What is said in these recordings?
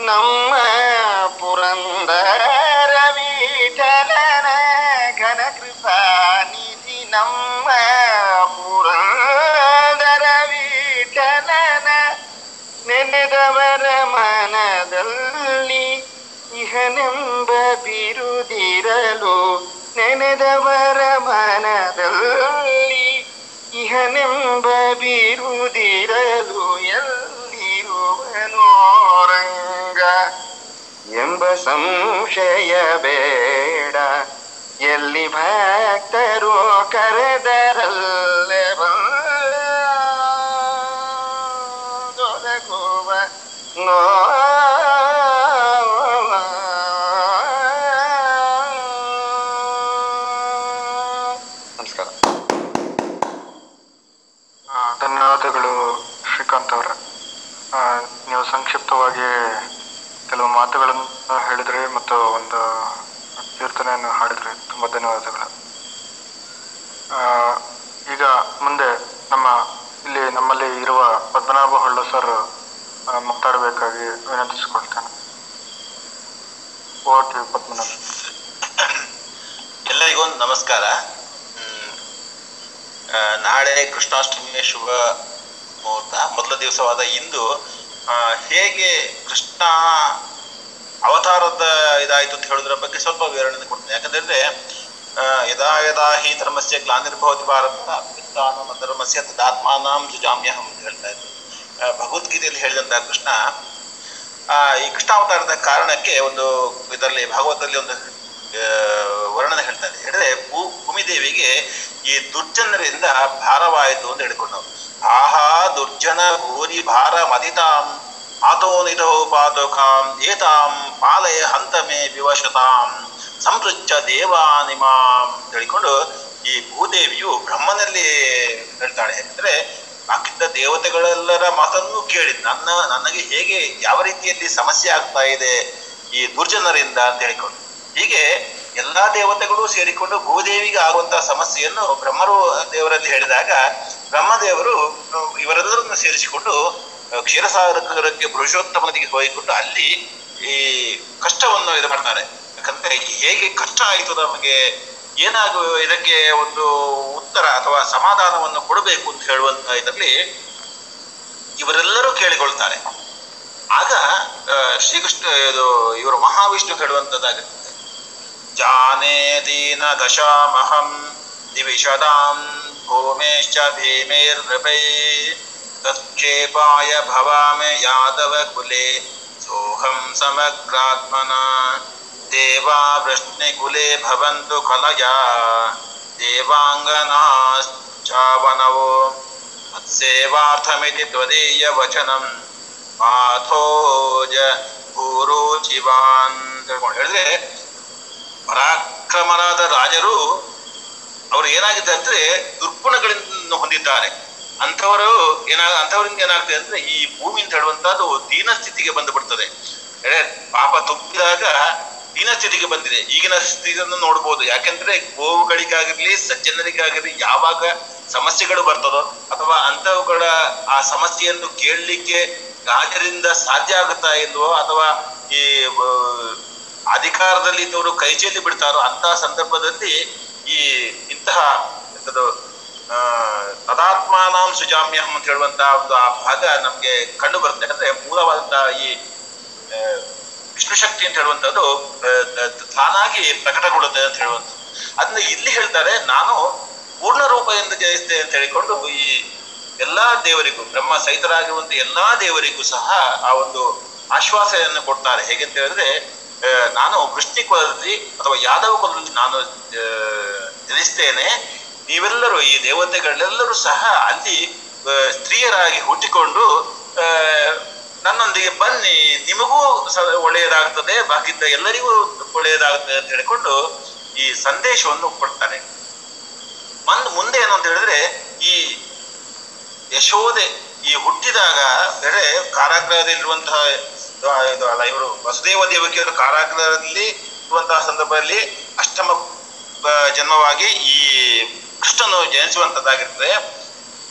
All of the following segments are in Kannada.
ನಮ್ಮ ಪುರಂದರ ಎಂಬ ಸಂಶಯ ಬೇಡ. ಎಲ್ಲಿ ಭಕ್ತರು ಕರೆದರಲ್ಲೇ ಬಂದೊದಗುವ ಆ, ಧನ್ಯವಾದಗಳು ಶ್ರೀಕಾಂತ್ ಅವರ. ನೀವು ಸಂಕ್ಷಿಪ್ತವಾಗಿ ಕೆಲವು ಮಾತುಗಳನ್ನು ಹೇಳಿದ್ರಿ ಮತ್ತು ಒಂದು ಕೀರ್ತನೆಯನ್ನು ಹಾಡಿದ್ರಿ ತುಂಬ ಧನ್ಯವಾದಗಳು. ಈಗ ಮುಂದೆ ನಮ್ಮ ಇಲ್ಲಿ ನಮ್ಮಲ್ಲಿ ಇರುವ ಪದ್ಮನಾಭ ಹೊಳ್ಳ ಸರ್ ಮಾತಾಡಬೇಕಾಗಿ ವಿನಂತಿಸಿಕೊಳ್ತೇನೆ. ಪದ್ಮನಾಭ. ಎಲ್ಲರಿಗೂ ನಮಸ್ಕಾರ. ನಾಳೆ ಕೃಷ್ಣಾಷ್ಟಮಿಯ ಶುಭ ಮುಹೂರ್ತ. ಮೊದಲ ದಿವಸವಾದ ಇಂದು ಹೇಗೆ ಕೃಷ್ಣ ಅವತಾರದ ಇದಾಯ್ತು ಅಂತ ಹೇಳೋದ್ರ ಬಗ್ಗೆ ಸ್ವಲ್ಪ ವಿವರಣೆ ಕೊಡ್ತೇನೆ. ಯಾಕಂದ್ರೆ ಯದಾ ಯದಾ ಹಿ ಧರ್ಮಸ್ಯ ಗ್ಲಾನಿರ್ಭವತಿ ಭಾರತ ಧರ್ಮಸ್ಯ ತದಾತ್ಮಾನಾಂ ಸುಜಾಮ್ಯಹಂ ಅಂತ ಹೇಳ್ತಾ ಇದ್ರು. ಭಗವದ್ಗೀತೆಯಲ್ಲಿ ಹೇಳಿದಂತ ಕೃಷ್ಣ ಈ ಕೃಷ್ಣಾವತಾರದ ಕಾರಣಕ್ಕೆ ಒಂದು ಇದರಲ್ಲಿ, ಭಾಗವತದಲ್ಲಿ ಒಂದು ವರ್ಣನೆ ಹೇಳ್ತಾ ಇದೆ. ಹೇಳಿದ್ರೆ, ಭೂ ಭೂಮಿದೇವಿಗೆ ಈ ದುರ್ಜನರಿಂದ ಭಾರವಾಯಿತು ಅಂತ ಹೇಳ್ಕೊಂಡವ್ರು. ಆಹಾ, ದುರ್ಜನ ಭೂರಿ ಭಾರ ಮದಿತಾಂ ಆತೋ ನಿಧೋ ಪಾತೋಕಾಂ ಏತಾಂ ಪಾಲಯ ಹಂತ ಮೇ ವಿವಶತಾಂ ಸಂಪೃಚ್ಛ ದೇವಾನಿಮಾಂ ಹೇಳಿಕೊಂಡು ಈ ಭೂದೇವಿಯು ಬ್ರಹ್ಮನಲ್ಲಿ ಹೇಳ್ತಾಳೆ. ಅಂದ್ರೆ ಬಾಕಿದ್ದ ದೇವತೆಗಳೆಲ್ಲರ ಮಾತನ್ನು ಕೇಳಿ, ನನ್ನ, ನನಗೆ ಹೇಗೆ ಯಾವ ರೀತಿಯಲ್ಲಿ ಸಮಸ್ಯೆ ಆಗ್ತಾ ಇದೆ ಈ ದುರ್ಜನರಿಂದ ಅಂತ ಹೇಳಿಕೊಂಡು. ಹೀಗೆ ಎಲ್ಲಾ ದೇವತೆಗಳು ಸೇರಿಕೊಂಡು ಭೂದೇವಿಗೆ ಆಗುವಂತಹ ಸಮಸ್ಯೆಯನ್ನು ಬ್ರಹ್ಮರು ದೇವರಲ್ಲಿ ಹೇಳಿದಾಗ ಬ್ರಹ್ಮದೇವರು ಇವರೆಲ್ಲರನ್ನು ಸೇರಿಸಿಕೊಂಡು ಕ್ಷೀರಸಾಗರಕ್ಕೆ ಪುರುಷೋತ್ತಮನಿಗೆ ಹೋಗಿಕೊಂಡು ಅಲ್ಲಿ ಈ ಕಷ್ಟವನ್ನು ಇದು ಮಾಡ್ತಾರೆ. ಯಾಕಂದ್ರೆ ಹೇಗೆ ಕಷ್ಟ ಆಯಿತು ನಮಗೆ, ಏನಾಗುವ ಇದಕ್ಕೆ ಒಂದು ಉತ್ತರ ಅಥವಾ ಸಮಾಧಾನವನ್ನು ಕೊಡಬೇಕು ಅಂತ ಹೇಳುವಂತ ಇದರಲ್ಲಿ ಇವರೆಲ್ಲರೂ ಕೇಳಿಕೊಳ್ತಾರೆ. ಆಗ ಶ್ರೀಕೃಷ್ಣ, ಇದು ಇವರು ಮಹಾವಿಷ್ಣು ಹೇಳುವಂತದ್ದಾಗಿರುತ್ತೆ. ಜಾನೇ ದೀನ ದಶಾಮಹಂ ದಿವಿಷದಾಂ ಭೂಮೇಶ್ಚ ಭೀಮೇರ್ನೃಪೈ. ತತ್ಕ್ಷೇಪಾಯ ಭವಾಮಿ ಯಾದವ ಕುಲೆ ಸೋಹಂ ಸಮಗ್ರಾತ್ಮನ ದೇವಾ ವೃಷ್ಣಿಕುಲೆ ಭವಂತು ಕಲಯಾ ದೇವಾಂಗನಾಶ್ಚಾವನವೋ ಮತ್ಸೇವಾರ್ಥಮಿತಿ ತ್ವದೀಯ ವಚನಂ ಮಾಥೋಜ ಭೂರೋಚಿವಾನ್ ಅಂತ ಹೇಳ್ಕೊಂಡು ಹೇಳಿದ್ರೆ ಪರಾಕ್ರಮರಾದ ರಾಜರು ಅವರು ಏನಾಗಿದೆ ಅಂದ್ರೆ ದುರ್ಗುಣಗಳಿಂದ ಹೊಂದಿದ್ದಾರೆ ಅಂಥವರು ಏನಾಗ, ಅಂಥವ್ರಿಂದ ಏನಾಗ್ತದೆ ಅಂದ್ರೆ ಈ ಹೇಳುವಂತಹದ್ದು ದೀನ ಸ್ಥಿತಿಗೆ ಬಂದು ಬಿಡ್ತದೆ. ಪಾಪ ತುಂಬಿದಾಗ ದೀನ ಸ್ಥಿತಿಗೆ ಬಂದಿದೆ. ಈಗಿನ ಸ್ಥಿತಿಯನ್ನು ನೋಡ್ಬೋದು. ಯಾಕೆಂದ್ರೆ ಗೋವುಗಳಿಗಾಗಿರ್ಲಿ ಸಜ್ಜನರಿಗಾಗಿರ್ಲಿ ಯಾವಾಗ ಸಮಸ್ಯೆಗಳು ಬರ್ತದೋ ಅಥವಾ ಅಂಥವುಗಳ ಆ ಸಮಸ್ಯೆಯನ್ನು ಕೇಳಲಿಕ್ಕೆ ರಾಜರಿಂದ ಸಾಧ್ಯ ಆಗುತ್ತಾ ಇಲ್ವೋ ಅಥವಾ ಈ ಅಧಿಕಾರದಲ್ಲಿ ಇದ್ದವರು ಕೈಚೇಲಿ ಬಿಡ್ತಾರೋ ಅಂತಹ ಸಂದರ್ಭದಲ್ಲಿ ಈ ಇಂತಹ ತದಾತ್ಮಾನಾಂ ಸುಜಾಮ್ಯಹಂ ಅಂತ ಹೇಳುವಂತಹ ಒಂದು ಆ ಭಾಗ ನಮಗೆ ಕಂಡು ಬರುತ್ತೆ. ಅಂದ್ರೆ ಮೂಲವಾದಂತಹ ಈ ವಿಷ್ಣು ಶಕ್ತಿ ಅಂತ ಹೇಳುವಂಥದ್ದು ತಾನಾಗಿ ಪ್ರಕಟಗೊಳ್ಳುತ್ತೆ ಅಂತ ಹೇಳುವಂಥದ್ದು. ಅದನ್ನ ಇಲ್ಲಿ ಹೇಳ್ತಾರೆ, ನಾನು ಪೂರ್ಣ ರೂಪ ಎಂದು ಜಯಿಸಿದೆ ಅಂತ ಹೇಳಿಕೊಂಡು ಈ ಎಲ್ಲಾ ದೇವರಿಗೂ, ಬ್ರಹ್ಮ ಸಹಿತರಾಗಿರುವಂತ ಎಲ್ಲಾ ದೇವರಿಗೂ ಸಹ ಆ ಒಂದು ಆಶ್ವಾಸನೆಯನ್ನು ಕೊಡ್ತಾರೆ. ಹೇಗೆ ಅಂತ ಹೇಳಿದ್ರೆ ನಾನು ವೃಷ್ಟಿ ಕುಲದಲ್ಲಿ ಅಥವಾ ಯಾದವ ಕುಲದಲ್ಲಿ ನಾನು ಜನಿಸ್ತೇನೆ. ನೀವೆಲ್ಲರೂ ಈ ದೇವತೆಗಳೆಲ್ಲರೂ ಸಹ ಅಲ್ಲಿ ಸ್ತ್ರೀಯರಾಗಿ ಹುಟ್ಟಿಕೊಂಡು ನನ್ನೊಂದಿಗೆ ಬನ್ನಿ, ನಿಮಗೂ ಒಳ್ಳೆಯದಾಗ್ತದೆ, ಬಾಕಿದ್ದ ಎಲ್ಲರಿಗೂ ಒಳ್ಳೆಯದಾಗ್ತದೆ ಅಂತ ಹೇಳಿಕೊಂಡು ಈ ಸಂದೇಶವನ್ನು ಕೊಡ್ತಾರೆ ಮಂದ್ ಮುಂದೆ ಏನು ಅಂತ ಹೇಳಿದ್ರೆ, ಈ ಯಶೋದೆ ಈ ಹುಟ್ಟಿದಾಗ, ಬೇರೆ ಕಾರಾಗೃಹದಲ್ಲಿರುವಂತಹ ಇದು ಅಲ್ಲ, ಇವರು ವಸುದೇವ ದೇವಕಿಯವರು ಕಾರಾಗೃಹದಲ್ಲಿ ಇರುವಂತಹ ಸಂದರ್ಭದಲ್ಲಿ ಅಷ್ಟಮ ಜನ್ಮವಾಗಿ ಈ ಕೃಷ್ಣನು ಜನಿಸುವಂತದ್ದಾಗಿರ್ತದೆ.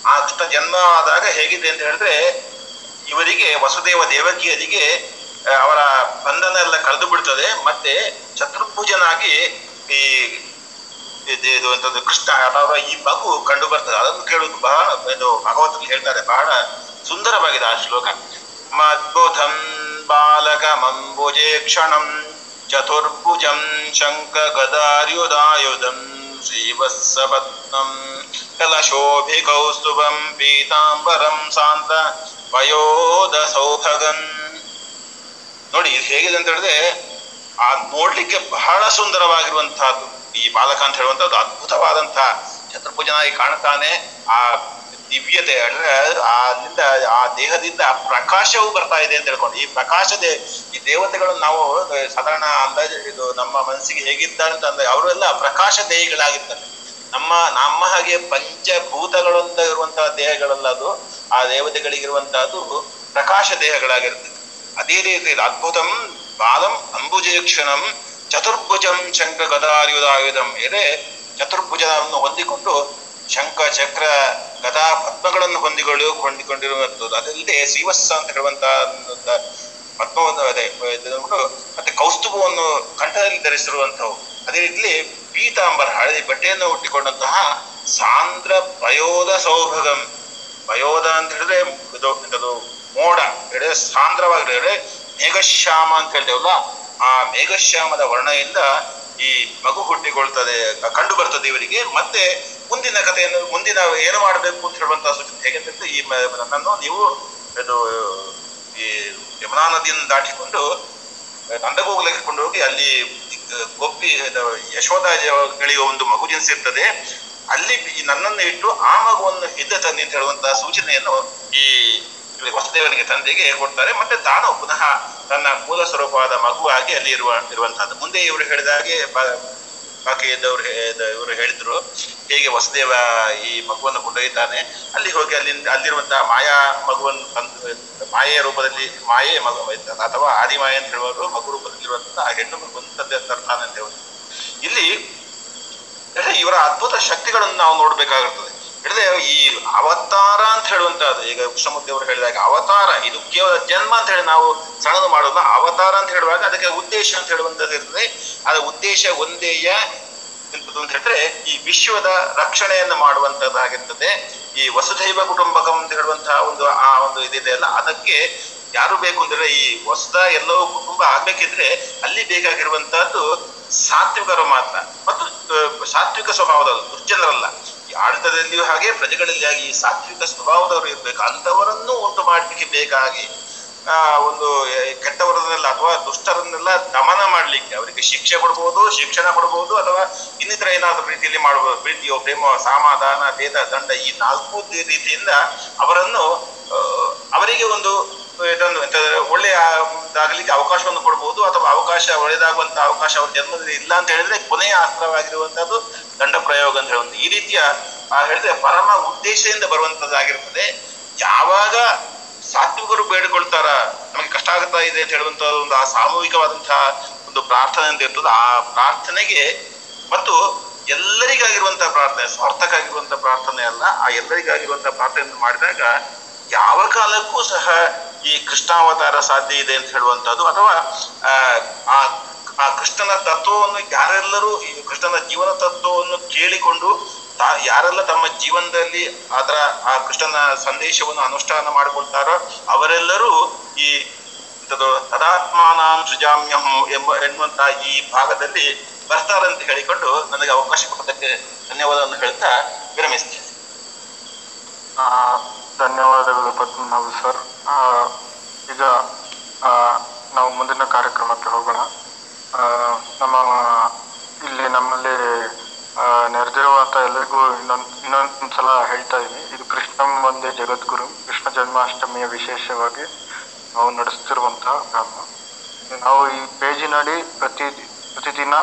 ಆ ಕೃಷ್ಣ ಜನ್ಮ ಆದಾಗ ಹೇಗಿದೆ ಅಂತ ಹೇಳಿದ್ರೆ, ಇವರಿಗೆ ವಸುದೇವ ದೇವಕಿಯರಿಗೆ ಅವರ ಬಂಧನ ಎಲ್ಲ ಕಳೆದು ಬಿಡ್ತದೆ. ಮತ್ತೆ ಚತುರ್ಭುಜನಾಗಿ ಈ ಇದು ಕೃಷ್ಣ ಅಥವಾ ಈ ಮಗು ಕಂಡು ಬರ್ತದೆ. ಅದನ್ನು ಕೇಳುವುದು ಬಹಳ, ಇದು ಭಗವತಲ್ಲಿ ಹೇಳ್ತಾರೆ, ಬಹಳ ಸುಂದರವಾಗಿದೆ ಆ ಶ್ಲೋಕ. ಮದ್ಭುತಂ ಬಾಲಕಮಂಬುಜೇ ಕ್ಷಣಂ ಚತುರ್ಭುಜಂ ಶಂಖ ಗದಾರ್ಯುದಾಯುಧಂ ಕೌಸ್ತುಭಂ ಪೀತಾಂಬರಂ ಶಾಂತ ವಯೋಧ ಸೌಭಗನ್ ನೋಡಿ, ಇದು ಹೇಗಿದೆ ಅಂತ ಹೇಳಿದ್ರೆ, ಆ ನೋಡ್ಲಿಕ್ಕೆ ಬಹಳ ಸುಂದರವಾಗಿರುವಂತಹದ್ದು, ಈ ಬಾಲಕ ಅಂತ ಹೇಳುವಂತದ್ದು ಅದ್ಭುತವಾದಂತಹ ಚತುರ್ಭುಜನಾಗಿ ಕಾಣ್ತಾನೆ. ಆ ದಿವ್ಯತೆ ಅಂದ್ರೆ ಆ ಅಲ್ಲಿಂದ ಆ ದೇಹದಿಂದ ಪ್ರಕಾಶವು ಬರ್ತಾ ಇದೆ ಅಂತ ಹೇಳ್ಕೊಂಡು, ಈ ಪ್ರಕಾಶದೆ ಈ ದೇವತೆಗಳನ್ನು ನಾವು ಸಾಧಾರಣ ಅಂದಾಜು, ಇದು ನಮ್ಮ ಮನಸ್ಸಿಗೆ ಹೇಗಿದ್ದಾರೆ ಅಂತ ಅಂದ್ರೆ ಅವರೆಲ್ಲ ಪ್ರಕಾಶ ದೇಹಿಗಳಾಗಿರ್ತಾರೆ. ನಮ್ಮ ನಮ್ಮ ಹಾಗೆ ಪಂಚಭೂತಗಳಂತ ಇರುವಂತಹ ದೇಹಗಳಲ್ಲ ಅದು, ಆ ದೇವತೆಗಳಿಗಿರುವಂತಹದ್ದು ಪ್ರಕಾಶ ದೇಹಗಳಾಗಿರ್ತದೆ. ಅದೇ ರೀತಿ ಅದ್ಭುತಂ ಬಾಲಂ ಅಂಬುಜೇಕ್ಷಣಂ ಚತುರ್ಭುಜಂ ಶಂಕ ಗದಾಯುಧಾಯುಧಂ ಇದೆ ಚತುರ್ಭುಜವನ್ನು ಹೊಂದಿಕೊಂಡು ಶಂಖ, ಚಕ್ರ, ಗದಾ ಪದ್ಮಗಳನ್ನು ಹೊಂದಿಕೊಳ್ಳು ಹೊಂದಿಕೊಂಡಿರುವಂಥದ್ದು ಅದಲ್ಲದೆ ಶ್ರೀವತ್ಸ ಅಂತ ಹೇಳುವಂತಹ ಪದ್ಮವನ್ನು ಅದೇ ಮತ್ತೆ ಕೌಸ್ತುಭವನ್ನು ಕಂಠದಲ್ಲಿ ಧರಿಸಿರುವಂಥವು. ಅದೇ ರೀತಿಲಿ ಪೀತಾಂಬರ, ಹಳದಿ ಬಟ್ಟೆಯನ್ನು ಹುಟ್ಟಿಕೊಂಡಂತಹ ಸಾಂದ್ರ ಭಯೋದ ಸೌಭಗಂ ಭಯೋದ ಅಂತ ಹೇಳಿದ್ರೆ ಇದು ಎಂತದು ಮೋಡ ಹೇಳಿದ್ರೆ ಸಾಂದ್ರವಾಗಿರೋ ಮೇಘಶ್ಯಾಮ ಅಂತ ಹೇಳ್ತೇವಲ್ಲ, ಆ ಮೇಘಶ್ಯಾಮದ ವರ್ಣದಿಂದ ಈ ಮಗು ಹುಟ್ಟಿಕೊಳ್ತದೆ, ಕಂಡು ಬರ್ತದೆ ಇವರಿಗೆ. ಮತ್ತೆ ಮುಂದಿನ ಕಥೆಯನ್ನು ಮುಂದಿನ ಏನು ಮಾಡಬೇಕು ಅಂತ ಹೇಳುವಂತಹ ಸೂಚನೆ ಹೇಗೆ ಅಂತ ಈ ನನ್ನನ್ನು ನೀವು ಇದು, ಈ ಯಮುನಾ ನದಿಯನ್ನು ದಾಟಿಕೊಂಡು ನಂದಗೋಗುಲಕ್ಕೆ ಕೊಂಡು ಹೋಗಿ ಅಲ್ಲಿ ಗೊಬ್ಬಿ ಯಶೋಧ ಗಳಿಯೋ ಒಂದು ಮಗು ಜನಿಸಿರ್ತದೆ. ಅಲ್ಲಿ ನನ್ನನ್ನು ಇಟ್ಟು ಆ ಮಗುವನ್ನು ಹಿಂದೆ ತನ್ನಿ ಅಂತ ಹೇಳುವಂತಹ ಸೂಚನೆಯನ್ನು ಈ ವಸುದೇವನಿಗೆ ತಂದೆಗೆ ಕೊಡ್ತಾರೆ. ಮತ್ತೆ ತಾನು ಪುನಃ ತನ್ನ ಮೂಲ ಸ್ವರೂಪವಾದ ಮಗುವಾಗಿ ಅಲ್ಲಿ ಇರುವ, ಇರುವಂತಹದ್ದು. ಮುಂದೆ ಇವರು ಹೇಳಿದ ಹಾಗೆ ಇದ್ದವರು ಇವರು ಹೇಳಿದ್ರು, ಹೇಗೆ ವಸುದೇವ ಈ ಮಗುವನ್ನು ಕೊಂಡೊಯ್ತಾನೆ ಅಲ್ಲಿ ಹೋಗಿ ಅಲ್ಲಿ ಅಲ್ಲಿರುವಂತಹ ಮಾಯಾ ಮಗುವನ್ನು ತಂದು, ಮಾಯೆಯ ರೂಪದಲ್ಲಿ ಮಾಯೆ ಮಗು, ಅಥವಾ ಆದಿಮಾಯ ಅಂತ ಹೇಳುವರು ಮಗು ರೂಪದಲ್ಲಿರುವಂತಹ ಹೆಣ್ಣು ಮಗುವನ್ನು ತಂದೆ ತರ್ತಾನೆ ಅಂತ ಹೇಳಿ ಇಲ್ಲಿ ಇವರ ಅದ್ಭುತ ಶಕ್ತಿಗಳನ್ನು ನಾವು ನೋಡ್ಬೇಕಾಗುತ್ತದೆ. ಹಿಡಿದ್ರೆ ಈ ಅವತಾರ ಅಂತ ಹೇಳುವಂತಹದ್ದು, ಈಗ ಕೃಷ್ಣಮೂರ್ತಿ ಅವರು ಹೇಳಿದಾಗ ಅವತಾರ, ಇದು ಕೇವಲ ಜನ್ಮ ಅಂತ ಹೇಳಿ ನಾವು ಸಣ್ಣದು ಮಾಡೋದು ಅವತಾರ ಅಂತ ಹೇಳುವಾಗ ಅದಕ್ಕೆ ಉದ್ದೇಶ ಅಂತ ಹೇಳುವಂತದ್ದು ಇರ್ತದೆ. ಅದರ ಉದ್ದೇಶ ಒಂದೇಯ ಅಂತ ಹೇಳಿದ್ರೆ ಈ ವಿಶ್ವದ ರಕ್ಷಣೆಯನ್ನು ಮಾಡುವಂತದ್ದಾಗಿರ್ತದೆ ಈ ವಸುದೈವ ಕುಟುಂಬಕಂ ಅಂತ ಹೇಳುವಂತಹ ಒಂದು, ಆ ಒಂದು ಇದಿದೆ ಅಲ್ಲ, ಅದಕ್ಕೆ ಯಾರು ಬೇಕು ಅಂದ್ರೆ ಈ ಹೊಸದ ಎಲ್ಲವೂ ಕುಟುಂಬ ಆಗ್ಬೇಕಿದ್ರೆ ಅಲ್ಲಿ ಬೇಕಾಗಿರುವಂತಹದ್ದು ಸಾತ್ವಿಕರು ಮಾತ್ರ. ಮತ್ತು ಸಾತ್ವಿಕ ಸ್ವಭಾವದ ದುರ್ಜನರಲ್ಲ. ಆಡಳಿತದಲ್ಲಿಯೂ ಹಾಗೆ, ಪ್ರಜೆಗಳಲ್ಲಿ ಆಗಿ ಸಾತ್ವಿಕ ಸ್ವಭಾವದವರು ಇರ್ಬೇಕು. ಅಂತವರನ್ನು ಉಂಟು ಮಾಡಲಿಕ್ಕೆ ಬೇಕಾಗಿ, ಆ, ಒಂದು ಕೆಟ್ಟವರನ್ನೆಲ್ಲ ಅಥವಾ ದುಷ್ಟರನ್ನೆಲ್ಲ ದಮನ ಮಾಡ್ಲಿಕ್ಕೆ ಅವರಿಗೆ ಶಿಕ್ಷೆ ಕೊಡ್ಬೋದು, ಶಿಕ್ಷಣ ಕೊಡ್ಬೋದು, ಅಥವಾ ಇನ್ನಿತರ ಏನಾದರೂ ರೀತಿಯಲ್ಲಿ ಮಾಡಬಹುದು ಪ್ರೀತಿಯೋ, ಪ್ರೇಮ, ಸಮಾಧಾನ, ಭೇದ, ದಂಡ ಈ ನಾಲ್ಕು ರೀತಿಯಿಂದ ಅವರನ್ನು ಅವರಿಗೆ ಒಂದು ಇದೊಂದು ಒಳ್ಳೆಯ ಆಗಲಿಕ್ಕೆ ಅವಕಾಶವನ್ನು ಕೊಡಬಹುದು ಅಥವಾ ಅವಕಾಶ ಒಳ್ಳೆದಾಗುವಂತ ಅವಕಾಶ ಅವ್ರ ಜನ್ಮದಲ್ಲಿ ಇಲ್ಲ ಅಂತ ಹೇಳಿದ್ರೆ ಕೊನೆಯ ಅಸ್ತ್ರವಾಗಿರುವಂತಹದ್ದು ದಂಡ ಪ್ರಯೋಗ ಅಂತ ಹೇಳುವಂತ ಈ ರೀತಿಯ ಹೇಳಿದ್ರೆ ಪರಮ ಉದ್ದೇಶದಿಂದ ಬರುವಂತದ್ದಾಗಿರ್ತದೆ ಯಾವಾಗ ಸಾತ್ವಿಕರು ಬೇಡಿಕೊಳ್ತಾರ, ನಮಗೆ ಕಷ್ಟ ಆಗ್ತಾ ಇದೆ ಅಂತ ಹೇಳುವಂತ ಒಂದು, ಆ ಸಾಮೂಹಿಕವಾದಂತಹ ಒಂದು ಪ್ರಾರ್ಥನೆ ಅಂತ ಇರ್ತದೆ. ಆ ಪ್ರಾರ್ಥನೆಗೆ ಮತ್ತು ಎಲ್ಲರಿಗಾಗಿರುವಂತಹ ಪ್ರಾರ್ಥನೆ, ಸ್ವಾರ್ಥಕ್ಕಾಗಿರುವಂತಹ ಪ್ರಾರ್ಥನೆ ಅಲ್ಲ, ಆ ಎಲ್ಲರಿಗಾಗಿರುವಂತಹ ಪ್ರಾರ್ಥನೆಯನ್ನು ಮಾಡಿದಾಗ ಯಾವ ಕಾಲಕ್ಕೂ ಸಹ ಈ ಕೃಷ್ಣಾವತಾರ ಸಾಧ್ಯ ಇದೆ ಅಂತ ಹೇಳುವಂತದ್ದು ಅಥವಾ ಆ, ಆ ಕೃಷ್ಣನ ತತ್ವವನ್ನು ಯಾರೆಲ್ಲರೂ ಈ ಕೃಷ್ಣನ ಜೀವನ ತತ್ವವನ್ನು ಕೇಳಿಕೊಂಡು ಯಾರೆಲ್ಲ ತಮ್ಮ ಜೀವನದಲ್ಲಿ ಅದರ ಆ ಕೃಷ್ಣನ ಸಂದೇಶವನ್ನು ಅನುಷ್ಠಾನ ಮಾಡಿಕೊಳ್ತಾರೋ ಅವರೆಲ್ಲರೂ ಈ ತದಾತ್ಮಾನ ಸೃಜಾಮ್ಯಹಂ ಎಂಬ ಎನ್ನುವಂತಹ ಈ ಭಾಗದಲ್ಲಿ ಬರ್ತಾರಂತ ಹೇಳಿಕೊಂಡು ನನಗೆ ಅವಕಾಶ ಕೊಟ್ಟದಕ್ಕೆ ಧನ್ಯವಾದವನ್ನು ಹೇಳ್ತಾ ವಿರಮಿಸ್ತೇನೆ. ಧನ್ಯವಾದಗಳು. ಪದ್ಮನಾಭ ಸರ್. ಈಗ ನಾವು ಮುಂದಿನ ಕಾರ್ಯಕ್ರಮಕ್ಕೆ ಹೋಗೋಣ. ನಮ್ಮ, ಇಲ್ಲಿ ನಮ್ಮಲ್ಲಿ ನೆರೆದಿರುವಂತ ಎಲ್ಲರಿಗೂ ಇನ್ನೊಂದ್ ಇನ್ನೊಂದ್ಸಲ ಹೇಳ್ತಾ ಇದ್ದೀನಿ. ಇದು ಕೃಷ್ಣ ಒಂದೇ ಜಗದ್ಗುರು. ಕೃಷ್ಣ ಜನ್ಮಾಷ್ಟಮಿಯ ವಿಶೇಷವಾಗಿ ನಾವು ನಡೆಸ್ತಿರುವಂತಹ ಕ್ರಮ ನಾವು ಈ ಪೇಜಿನಡಿ ಪ್ರತಿ, ಪ್ರತಿದಿನ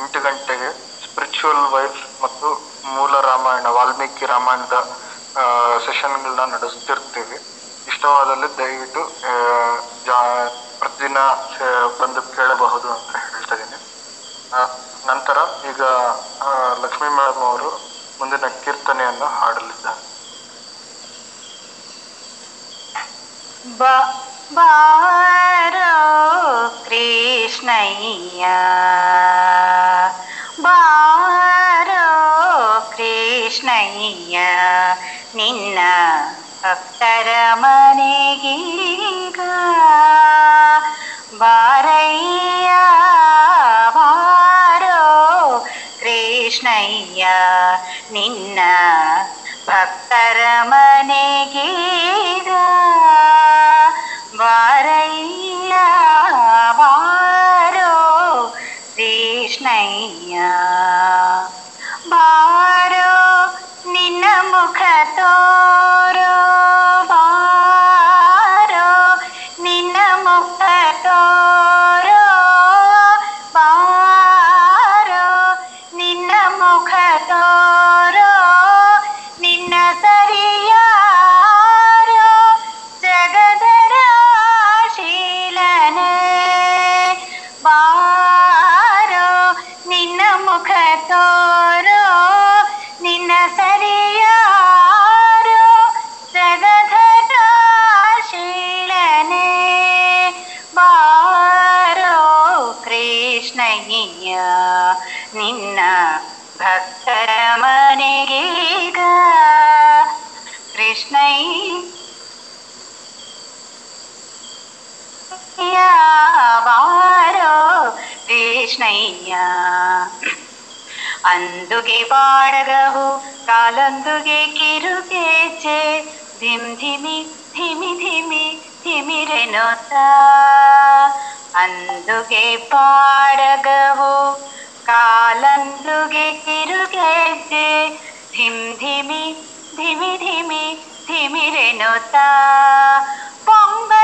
ಎಂಟು ಗಂಟೆಗೆ ಸ್ಪಿರಿಚುವಲ್ ವೈಫ್ ಮತ್ತು ಮೂಲ ರಾಮಾಯಣ, ವಾಲ್ಮೀಕಿ ರಾಮಾಯಣದ ಸೆಷನ್ಗಳನ್ನ ನಡೆಸ್ತಿರ್ತೀವಿ. ಇಷ್ಟವಾದಲ್ಲಿ ದಯವಿಟ್ಟು ಜಾ- ಪ್ರತಿದಿನ ಬಂದು ಕೇಳಬಹುದು ಅಂತ ಹೇಳ್ತಾ ಇದ್ದೀನಿ. ನಂತರ ಈಗ ಲಕ್ಷ್ಮೀ ಮೇಡಮ್ ಅವರು ಮುಂದಿನ ಕೀರ್ತನೆಯನ್ನು ಹಾಡಲಿದ್ದಾರೆ. ಬಾರೋ ಕೃಷ್ಣಯ್ಯ. ನಿನ್ನ ಭಕ್ತರ ಮನೆಗೀಗ ಬಾರಯ್ಯ ಬಾರೋ ಕೃಷ್ಣಯ್ಯ ನಿನ್ನ ಭಕ್ತರ ಮನೆಗೀಗ ಕೃಷ್ಣಯ್ಯ ನಿನ್ನ ಭಕ್ತರ ಮನೆಗೀಗ ಕೃಷ್ಣಯ್ಯ ಬಾರೋ ಕೃಷ್ಣಯ್ಯ ಅಂದುಗೆ ಬಾಡಗವು ಕಾಲೊಂದುಗೆ ಕಿರುಗೆಚ್ಚೆ ಧಿಮ್ ಧಿಮಿ ಧಿಮಿ ಧಿಮಿ ಧಿಮಿರೆನೋತ ಅಂದುಗೆ ಬಾಡಗವು ಕಾಲಂದುಗೆ ಕಿರುಗೆಜ್ಜೆ ಧಿಮ್ ಧಿಮಿ ಧಿಮಿ ಧಿಮಿ ಧಿಮಿರೆನೋತ ಪೊಂಗಳಲಾನೋದುತ್ತ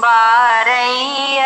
ಬಾರಯ್ಯ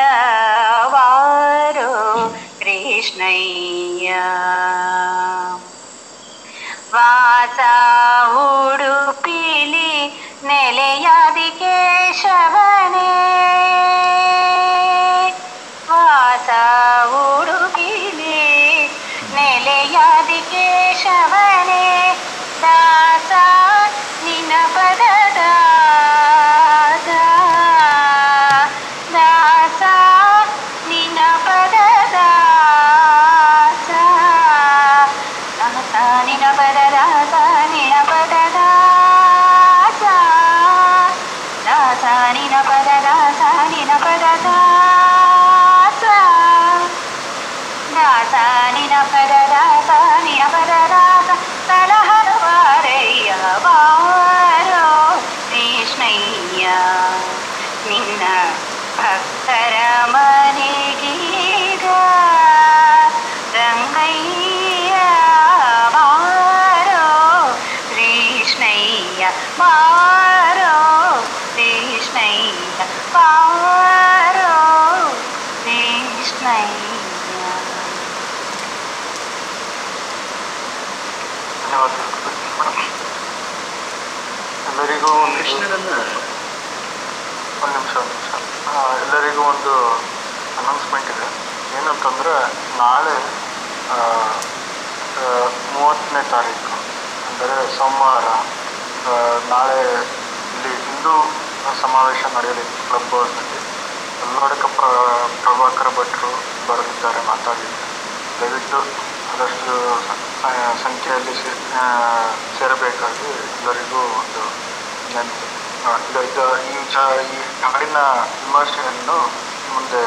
ಎಲ್ಲರಿಗೂ ಒಂದು ಅನೌನ್ಸ್ಮೆಂಟ್ ಇದೆ. ಏನಂತಂದರೆ ನಾಳೆ ಮೂವತ್ತನೇ ತಾರೀಕು, ಅಂದರೆ ಸೋಮವಾರ ನಾಳೆ ಇಲ್ಲಿ ಹಿಂದೂ ಸಮಾವೇಶ ನಡೆಯಲಿದೆ ಕ್ಲಬ್ ಹೌಸ್ನಲ್ಲಿ ಎಲ್ಲೋಡಕ ಪ್ರ, ಪ್ರಭಾಕರ ಭಟ್ರು ಬರಲಿದ್ದಾರೆ ಮಾತಾಡಲಿಕ್ಕೆ ದಯವಿಟ್ಟು ಆದಷ್ಟು ಸಂಖ್ಯೆಯಲ್ಲಿ ಸೇರಬೇಕಾಗಿ ಎಲ್ಲರಿಗೂ ಒಂದು ವಿನಂತಿ. ಇದು ಈ ವಿಚಾರ ಈ ಹಾಡಿನ ವಿಮರ್ಶೆಯನ್ನು ಮುಂದೆ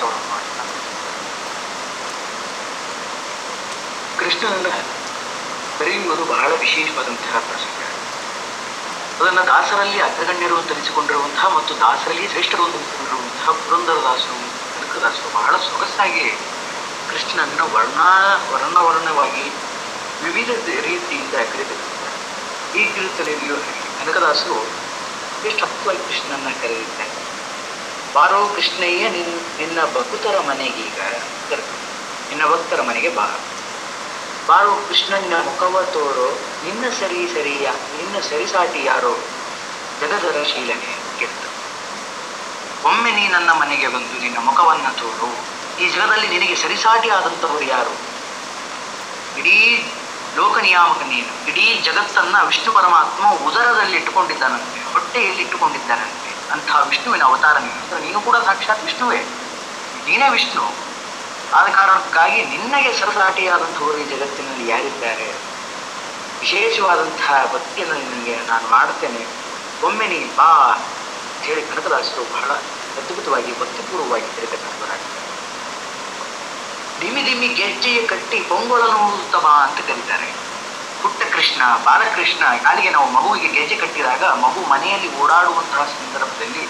ಅವರು ಕೃಷ್ಣನನ್ನ ಬರೆಯುವುದು ಬಹಳ ವಿಶೇಷವಾದಂತಹ ಪ್ರಸಂಗ. ಅದನ್ನು ದಾಸರಲ್ಲಿ ಅಗ್ರಗಣ್ಯರು ತರಿಸಿಕೊಂಡಿರುವಂತಹ ಮತ್ತು ದಾಸರಲ್ಲಿ ಶ್ರೇಷ್ಠರು ಅಂತ ಅನಿಸಿಕೊಂಡಿರುವಂತಹ ಪುರಂದರದಾಸರು, ಕನಕದಾಸರು ಬಹಳ ಸೊಗಸಾಗಿ ಕೃಷ್ಣನನ್ನು ವರ್ಣ ವರ್ಣವರ್ಣವಾಗಿ ವಿವಿಧ ರೀತಿಯಿಂದ ಕರೆದಿದ್ದಾರೆ ಈ ಕೀರ್ತನೆಯಲ್ಲಿಯೂ ಕನಕದಾಸರು ಹತ್ತವಾಗಿ ಕೃಷ್ಣನ ಕರೆದಿದ್ದಾರೆ ಬಾರೋ ಕೃಷ್ಣಯ್ಯ ನಿನ್, ನಿನ್ನ ಭಕ್ತರ ಮನೆಗೀಗ ನಿನ್ನ ಭಕ್ತರ ಮನೆಗೆ ಬಾ. ಬಾರೋ ಕೃಷ್ಣನ ಮುಖವ ತೋರೋ, ನಿನ್ನ ಸರಿ ಸರಿಯ, ನಿನ್ನ ಸರಿಸಾಟಿ ಯಾರೋ? ಜಗದರ ಶೀಲನೆ ಕೆಟ್ಟು ಒಮ್ಮೆ ನೀ ನನ್ನ ಮನೆಗೆ ಬಂದು ನಿನ್ನ ಮುಖವನ್ನ ತೋರು. ಈ ಜಗದಲ್ಲಿ ನಿನಗೆ ಸರಿಸಾಟಿ ಆದಂತವರು ಯಾರು? ಇಡೀ ಲೋಕ ನಿಯಾಮಕ ನೀನು. ಇಡೀ ಜಗತ್ತನ್ನ ವಿಷ್ಣು ಪರಮಾತ್ಮ ಉದರದಲ್ಲಿ ಇಟ್ಟುಕೊಂಡಿದ್ದಾನಂತೆ. ಹೊಟ್ಟೆಯಲ್ಲಿ ಇಟ್ಟುಕೊಂಡಿದ್ದಾರಂತೆ ಅಂತಹ ವಿಷ್ಣುವಿನ ಅವತಾರ ನೀನು. ನೀನು ಕೂಡ ಸಾಕ್ಷಾತ್ ವಿಷ್ಣುವೇ. ನೀನೇ ವಿಷ್ಣು. ಆದ ಕಾರಣಕ್ಕಾಗಿ ನಿನ್ನಗೆ ಸರಸಾಟಿಯಾದಂಥವರು ಈ ಜಗತ್ತಿನಲ್ಲಿ ಯಾರಿದ್ದಾರೆ? ವಿಶೇಷವಾದಂತಹ ಭಕ್ತಿಯನ್ನು ನಿನಗೆ ನಾನು ಮಾಡ್ತೇನೆ ಒಮ್ಮೆ ನೀ ಬಾ ಅಂತ ಹೇಳಿ ಕನಕದಾಸರು ಬಹಳ ಅದ್ಭುತವಾಗಿ, ಭಕ್ತಿಪೂರ್ವವಾಗಿ ಕರೆತಕ್ಕಂಥವರಾಗಿದ್ದಾರೆ ದಿಮಿ ದಿಮಿ ಗೆಜ್ಜೆಯ ಕಟ್ಟಿ ಪೊಂಗೊಳನು ಉತ್ತಮ ಅಂತ ಕರೀತಾರೆ. ಪುಟ್ಟ ಕೃಷ್ಣ ಬಾಲಕೃಷ್ಣ ಕಾಲಿಗೆ ನಾವು ಮಗುವಿಗೆ ಗೆಜ್ಜೆ ಕಟ್ಟಿದಾಗ ಮಗು ಮನೆಯಲ್ಲಿ ಓಡಾಡುವಂತಹ ಸಂದರ್ಭದಲ್ಲಿ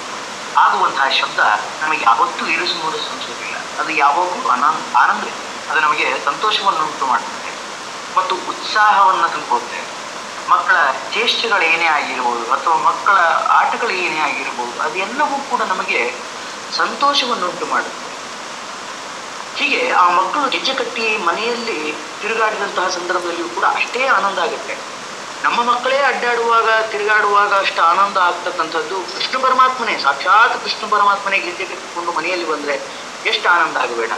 ಆಗುವಂತಹ ಶಬ್ದ ನಮಗೆ ಯಾವತ್ತೂ ಇರಿಸು ಮುರಿಸು ಅನಿಸೋದಿಲ್ಲ ಅದು ಯಾವಾಗಲೂ ಆನಂದ ಆನಂದ, ಅದು ನಮಗೆ ಸಂತೋಷವನ್ನು ಉಂಟು ಮಾಡುತ್ತೆ ಮತ್ತು ಉತ್ಸಾಹವನ್ನು ತುಂಬುತ್ತೆ ಮಕ್ಕಳ ಚೇಷ್ಟೆಗಳು ಏನೇ ಆಗಿರ್ಬೋದು ಅಥವಾ ಮಕ್ಕಳ ಆಟಗಳು ಏನೇ ಆಗಿರ್ಬೋದು ಅದೆಲ್ಲವೂ ಕೂಡ ನಮಗೆ ಸಂತೋಷವನ್ನು ಉಂಟು ಮಾಡುತ್ತೆ ಹೀಗೆ ಆ ಮಕ್ಕಳು ಗೆಜ್ಜೆ ಕಟ್ಟಿ ಮನೆಯಲ್ಲಿ ತಿರುಗಾಡಿದಂತಹ ಸಂದರ್ಭದಲ್ಲಿಯೂ ಕೂಡ ಅಷ್ಟೇ ಆನಂದ ಆಗುತ್ತೆ. ನಮ್ಮ ಮಕ್ಕಳೇ ಅಡ್ಡಾಡುವಾಗ, ತಿರುಗಾಡುವಾಗ ಅಷ್ಟು ಆನಂದ ಆಗ್ತಕ್ಕಂಥದ್ದು ಕೃಷ್ಣ ಪರಮಾತ್ಮನೇ. ಸಾಕ್ಷಾತ್ ಕೃಷ್ಣ ಪರಮಾತ್ಮನೇ ಗೆಜ್ಜೆ ಕಟ್ಟಿಕೊಂಡು ಮನೆಯಲ್ಲಿ ಬಂದ್ರೆ ಎಷ್ಟು ಆನಂದ ಆಗಬೇಡ.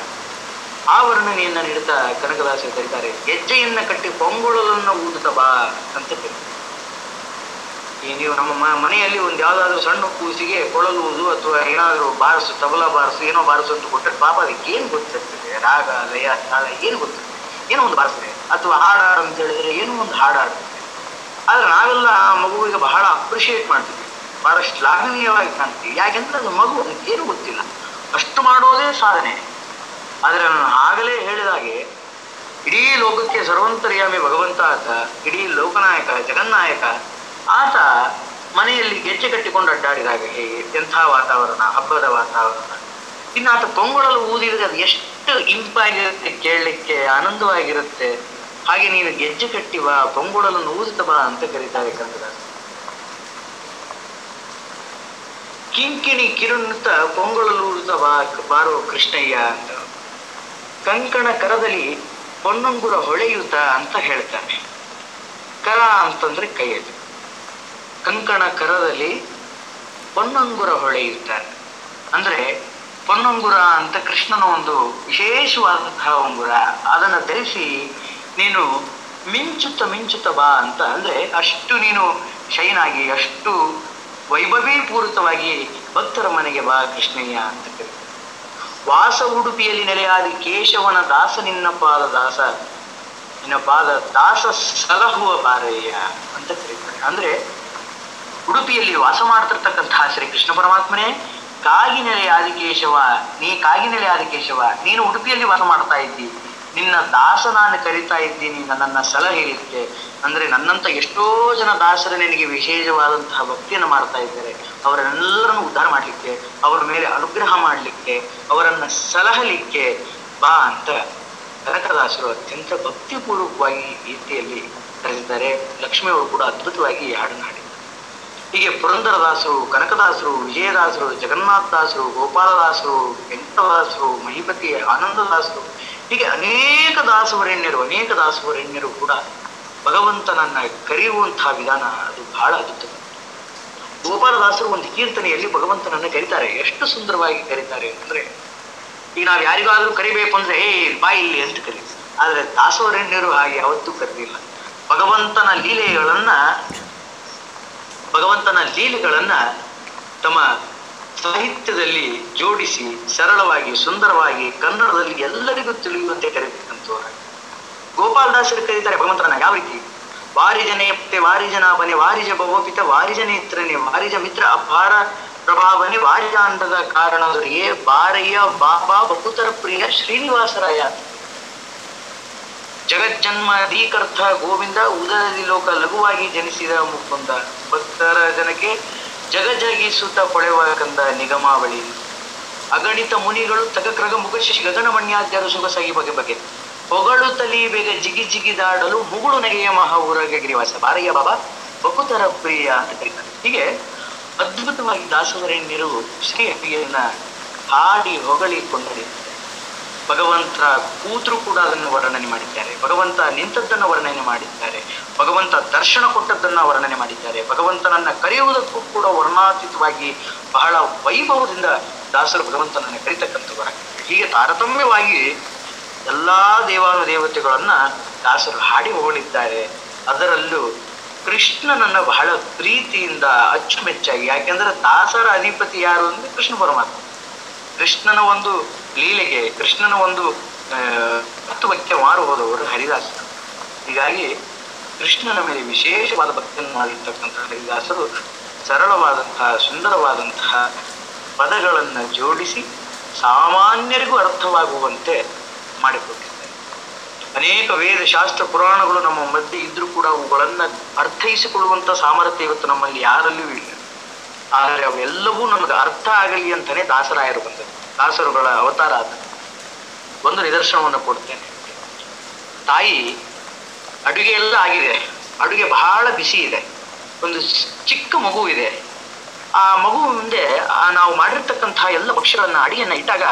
ಆ ವರ್ಣನೆಯನ್ನ ನೀಡುತ್ತಾ ಕನಕದಾಸರು ಕರೀತಾರೆ, ಗೆಜ್ಜೆಯನ್ನ ಕಟ್ಟಿ ಪೊಂಗುಳಲನ್ನು ಊದುತ್ತ ಬಾ ಅಂತ ಈ ನೀವು ನಮ್ಮ ಮನೆಯಲ್ಲಿ ಒಂದು ಯಾವುದಾದ್ರೂ ಸಣ್ಣ ಕೂಸಿಗೆ ಕೊಳಲುವುದು ಅಥವಾ ಏನಾದರೂ ಬಾರಿಸು, ತಬಲ ಬಾರಿಸು, ಏನೋ ಬಾರಿಸು ಅಂತ ಕೊಟ್ಟರೆ ಪಾಪ ಅದಕ್ಕೆ ಏನು ಗೊತ್ತಿರ್ತದೆ ರಾಗ, ಲಯ, ತಾಳ, ಏನು ಗೊತ್ತಿರ್ತದೆ ಏನೋ ಒಂದು ಬಾರಿಸ್ತದೆ ಅಥವಾ ಹಾಡಾಡು ಅಂತ ಹೇಳಿದ್ರೆ ಏನೋ ಒಂದು ಹಾಡಾಡುತ್ತೆ ಆದ್ರೆ ನಾವೆಲ್ಲ ಆ ಮಗುವಿಗೆ ಬಹಳ ಅಪ್ರಿಷಿಯೇಟ್ ಮಾಡ್ತೀವಿ. ಬಹಳ ಶ್ಲಾಘನೀಯವಾಗಿ ಕಾಣ್ತೀವಿ. ಯಾಕೆಂದ್ರೆ ಅದು ಮಗು ಏನು ಗೊತ್ತಿಲ್ಲ. ಅಷ್ಟು ಮಾಡೋದೇ ಸಾಧನೆ. ಆದರೆ ನಾನು ಆಗಲೇ ಹೇಳಿದಾಗೆ ಇಡೀ ಲೋಕಕ್ಕೆ ಸರ್ವಂತರ್ಯಾಮಿ ಭಗವಂತ ಆತ ಇಡೀ ಲೋಕನಾಯಕ, ಜಗನ್ನಾಯಕ ಆತ ಮನೆಯಲ್ಲಿ ಗೆಜ್ಜೆ ಕಟ್ಟಿಕೊಂಡು ಅಡ್ಡಾಡಿದಾಗ ಹೇಗೆ? ಎಂಥ ವಾತಾವರಣ, ಹಬ್ಬದ ವಾತಾವರಣ? ಇನ್ನು ಆತ ತೊಂಗೊಳಲು ಊದಿದ್ರೆ ಅದು ಎಷ್ಟು ಇಂಪಾಗಿರುತ್ತೆ ಕೇಳಲಿಕ್ಕೆ, ಆನಂದವಾಗಿರುತ್ತೆ. ಹಾಗೆ ನೀನು ಗೆಜ್ಜೆ ಕಟ್ಟಿ ಬಾ ಪೊಂಗೊಳಲನ್ನು ಊದುತ್ತ ಬಾ ಅಂತ ಕರೀತಾರೆ ಕನ್ನಡದಾಸ ಕಿಂಕಿಣಿ ಕಿರುನ್ನುತ್ತ ಪೊಂಗೊಳಲು ಊದಿತ ಬಾ, ಬಾರೋ ಕೃಷ್ಣಯ್ಯ ಅಂತ. ಕಂಕಣ ಕರದಲ್ಲಿ ಪೊನ್ನಂಗುರ ಹೊಳೆಯುತ ಅಂತ ಹೇಳ್ತಾನೆ. ಕರ ಅಂತಂದ್ರೆ ಕೈಯಲ್ಲಿ. ಕಂಕಣ ಕರದಲ್ಲಿ ಪೊನ್ನಂಗುರ ಹೊಳೆಯುತ್ತಾರೆ. ಅಂದರೆ ಪೊನ್ನಂಗುರ ಅಂತ ಕೃಷ್ಣನ ಒಂದು ವಿಶೇಷವಾದಂತಹ ಉಂಗುರ ಅದನ್ನು ಧರಿಸಿ ನೀನು ಮಿಂಚುತ್ತ ಮಿಂಚುತ್ತ ಬಾ ಅಂತ ಅಂದ್ರೆ ಅಷ್ಟು ನೀನು ಶೈನಾಗಿ, ಅಷ್ಟು ವೈಭವೀಪೂರಿತವಾಗಿ ಭಕ್ತರ ಮನೆಗೆ ಬಾ ಕೃಷ್ಣಯ್ಯ ಅಂತ ಕರೀತಾರೆ. ವಾಸ ಉಡುಪಿಯಲ್ಲಿ ನೆಲೆಯಾದ ಕೇಶವನ ದಾಸ ನಿನ್ನ ಪಾದ ದಾಸ, ನಿನ್ನ ಪಾದ ದಾಸ ಸಲಹುವ ಬಾರಯ್ಯ ಅಂತ ಕರೀತಾರೆ. ಅಂದ್ರೆ ಉಡುಪಿಯಲ್ಲಿ ವಾಸ ಮಾಡ್ತಿರ್ತಕ್ಕಂತಹ ಶ್ರೀ ಕೃಷ್ಣ ಪರಮಾತ್ಮನೇ, ಕಾಗಿನೆಲೆ ಆದಿಕೇಶವ ನೀ ಕಾಗಿನೆಲೆ ಆದಿಕೇಶವ ನೀನು ಉಡುಪಿಯಲ್ಲಿ ವಾಸ ಮಾಡ್ತಾ ಇದ್ದಿ, ನಿನ್ನ ದಾಸ ನಾನು ಕರಿತಾ ಇದ್ದೀನಿ ನನ್ನನ್ನು ಸಲಹೆಲಿಕ್ಕೆ ಅಂದ್ರೆ ನನ್ನಂತ ಎಷ್ಟೋ ಜನ ದಾಸರು ನಿನಗೆ ವಿಶೇಷವಾದಂತಹ ಭಕ್ತಿಯನ್ನು ಮಾಡ್ತಾ ಇದ್ದಾರೆ. ಅವರನ್ನೆಲ್ಲರನ್ನು ಉದ್ಧಾರ ಮಾಡಲಿಕ್ಕೆ, ಅವರ ಮೇಲೆ ಅನುಗ್ರಹ ಮಾಡಲಿಕ್ಕೆ, ಅವರನ್ನ ಸಲಹಲಿಕ್ಕೆ ಬಾ ಅಂತ ಕನಕದಾಸರು ಅತ್ಯಂತ ಭಕ್ತಿಪೂರ್ವಕವಾಗಿ ರೀತಿಯಲ್ಲಿ ಕರೆದಿದ್ದಾರೆ. ಲಕ್ಷ್ಮಿಯವರು ಕೂಡ ಅದ್ಭುತವಾಗಿ ಹಾಡನ್ನು ಹೀಗೆ ಪುರಂದರದಾಸರು, ಕನಕದಾಸರು, ವಿಜಯದಾಸರು, ಜಗನ್ನಾಥದಾಸರು, ಗೋಪಾಲದಾಸರು, ವೆಂಕಟದಾಸರು, ಮಹಿಪತಿ, ಆನಂದದಾಸರು, ಹೀಗೆ ಅನೇಕ ದಾಸವರೆಣ್ಯರು ಅನೇಕ ದಾಸವರೆಣ್ಯರು ಕೂಡ ಭಗವಂತನನ್ನ ಕರೆಯುವಂತಹ ವಿಧಾನ ಅದು ಬಹಳ ಅದ್ಭುತ. ಗೋಪಾಲದಾಸರು ಒಂದು ಕೀರ್ತನೆಯಲ್ಲಿ ಭಗವಂತನನ್ನ ಕರೀತಾರೆ. ಎಷ್ಟು ಸುಂದರವಾಗಿ ಕರೀತಾರೆ ಅಂದ್ರೆ, ಈಗ ನಾವು ಯಾರಿಗಾದ್ರೂ ಕರಿಬೇಕು ಅಂದ್ರೆ, ಏ ಬಾ ಇಲ್ಲಿ ಅಂತ ಕರೀತಾರೆ. ಆದ್ರೆ ದಾಸವರೆಣ್ಯರು ಹಾಗೆ ಯಾವತ್ತೂ ಕರೆದಿಲ್ಲ. ಭಗವಂತನ ಲೀಲೆಗಳನ್ನ ಭಗವಂತನ ಲೀಲೆಗಳನ್ನ ತಮ್ಮ ಸಾಹಿತ್ಯದಲ್ಲಿ ಜೋಡಿಸಿ ಸರಳವಾಗಿ, ಸುಂದರವಾಗಿ ಕನ್ನಡದಲ್ಲಿ ಎಲ್ಲರಿಗೂ ತಿಳಿಯುವಂತೆ ಕರೀತಕ್ಕಂಥವ್ರು ಗೋಪಾಲದಾಸರು ಕರೀತಾರೆ, ಭಗವಂತನ ಯಾವ ರೀತಿ? ವಾರಿಜನೇಪ್ತೆ ವಾರಿಜನಾಭನೆ ವಾರಿಜ ಭವಪಿತ, ವಾರಿಜ ನೇತ್ರನೆ, ವಾರಿಜ ಮಿತ್ರ, ಅಪಾರ ಪ್ರಭಾವನೆ ವಾರಿಜಾಂಡದ ಕಾರಣದೊರಿಗೆ ಬಾರಯ್ಯ, ಬಾಬಾ ಬಹುತರ ಪ್ರಿಯ ಶ್ರೀನಿವಾಸರಾಯ. ಜಗಜ್ಜನ್ಮಾದೀಕರ್ಥ ಗೋವಿಂದ ಉದರದಿ ಲೋಕ ಲಘುವಾಗಿ ಜನಿಸಿದ ಮುಕುಂದ. ಭಕ್ತರ ಜನಕ್ಕೆ ಜಗಜಗಿಸುತ್ತ ಕೊಳೆವ ಕಂದ ನಿಗಮಾವಳಿ. ಅಗಣಿತ ಮುನಿಗಳು ತಗಕ್ರಗ ಮುಖಶಿಶಿ ಗಗನಮಣ್ಯಾದ್ಯರು ಸೊಗಸಾಗಿ ಬಗೆ ಬಗೆ ಹೊಗಳು ತಲಿ ಬೇಗ ಜಿಗಿ ಜಿಗಿದಾಡಲು ಮುಗುಳು ನಗೆಯ ಮಹಾ ಊರಗೆ ಗಿರಿವಾಸ. ಬಾರಯ್ಯ ಬಾಬಾ ಬಕುತರ ಪ್ರಿಯ ಅಂತ ಕರೀತಾರೆ. ಹೀಗೆ ಅದ್ಭುತವಾಗಿ ದಾಸವರೇಣ್ಯರು ಶ್ರೀ ಹಾಡಿ ಹೊಗಳಿ ಕೊಂಡರಿದ್ದಾರೆ ಭಗವಂತ ಕೂತರು ಕೂಡ ಅದನ್ನು ವರ್ಣನೆ ಮಾಡಿದ್ದಾರೆ. ಭಗವಂತ ನಿಂತದ್ದನ್ನು ವರ್ಣನೆ ಮಾಡಿದ್ದಾರೆ. ಭಗವಂತ ದರ್ಶನ ಕೊಟ್ಟದ್ದನ್ನು ವರ್ಣನೆ ಮಾಡಿದ್ದಾರೆ. ಭಗವಂತನನ್ನ ಕರೆಯುವುದಕ್ಕೂ ಕೂಡ ವರ್ಣಾತೀತವಾಗಿ ಬಹಳ ವೈಭವದಿಂದ ದಾಸರು ಭಗವಂತನನ್ನು ಕರೀತಕ್ಕಂಥವರ. ಹೀಗೆ ತಾರತಮ್ಯವಾಗಿ ಎಲ್ಲ ದೇವಾನು ದೇವತೆಗಳನ್ನ ದಾಸರು ಹಾಡಿ ಹೊಗಳಿದ್ದಾರೆ. ಅದರಲ್ಲೂ ಕೃಷ್ಣನನ್ನ ಬಹಳ ಪ್ರೀತಿಯಿಂದ ಅಚ್ಚುಮೆಚ್ಚಾಗಿ, ಯಾಕೆಂದ್ರೆ ದಾಸರ ಅಧಿಪತಿ ಯಾರು ಅಂದ್ರೆ ಕೃಷ್ಣ ಪರಮಾತ್ಮ. ಕೃಷ್ಣನ ಒಂದು ಲೀಲೆಗೆ ಕೃಷ್ಣನ ಒಂದು ತತ್ವಕ್ಕೆ ಮಾರು ಹೋದವರು ಹರಿದಾಸರು ಹೀಗಾಗಿ ಕೃಷ್ಣನ ಮೇಲೆ ವಿಶೇಷವಾದ ಭಕ್ತಿಯನ್ನು ಮಾಡಿರ್ತಕ್ಕಂತಹ ಹರಿದಾಸರು ಸರಳವಾದಂತಹ ಸುಂದರವಾದಂತಹ ಪದಗಳನ್ನು ಜೋಡಿಸಿ ಸಾಮಾನ್ಯರಿಗೂ ಅರ್ಥವಾಗುವಂತೆ ಮಾಡಿಕೊಟ್ಟಿದ್ದಾರೆ. ಅನೇಕ ವೇದ ಶಾಸ್ತ್ರ ಪುರಾಣಗಳು ನಮ್ಮ ಮಧ್ಯೆ ಇದ್ರೂ ಕೂಡ ಅವುಗಳನ್ನು ಅರ್ಥೈಸಿಕೊಳ್ಳುವಂತ ಸಾಮರ್ಥ್ಯ ಇವತ್ತು ನಮ್ಮಲ್ಲಿ ಯಾರಲ್ಲಿಯೂ ಇಲ್ಲ. ಆದರೆ ಅವೆಲ್ಲವೂ ನಮಗೆ ಅರ್ಥ ಆಗಲಿ ಅಂತಲೇ ದಾಸರಾಯರು ಬಂದರು. ದಾಸರುಗಳ ಅವತಾರ ಆದ. ಒಂದು ನಿದರ್ಶನವನ್ನು ಕೊಡ್ತೇನೆ. ತಾಯಿ, ಅಡುಗೆ ಎಲ್ಲ ಆಗಿದೆ. ಅಡುಗೆ ಬಹಳ ಬಿಸಿ ಇದೆ. ಒಂದು ಚಿಕ್ಕ ಮಗು ಇದೆ. ಆ ಮಗು ಮುಂದೆ ನಾವು ಮಾಡಿರ್ತಕ್ಕಂತಹ ಎಲ್ಲ ಭಕ್ಷ್ಯಗಳನ್ನ, ಅಡಿಯನ್ನ ಇಟ್ಟಾಗ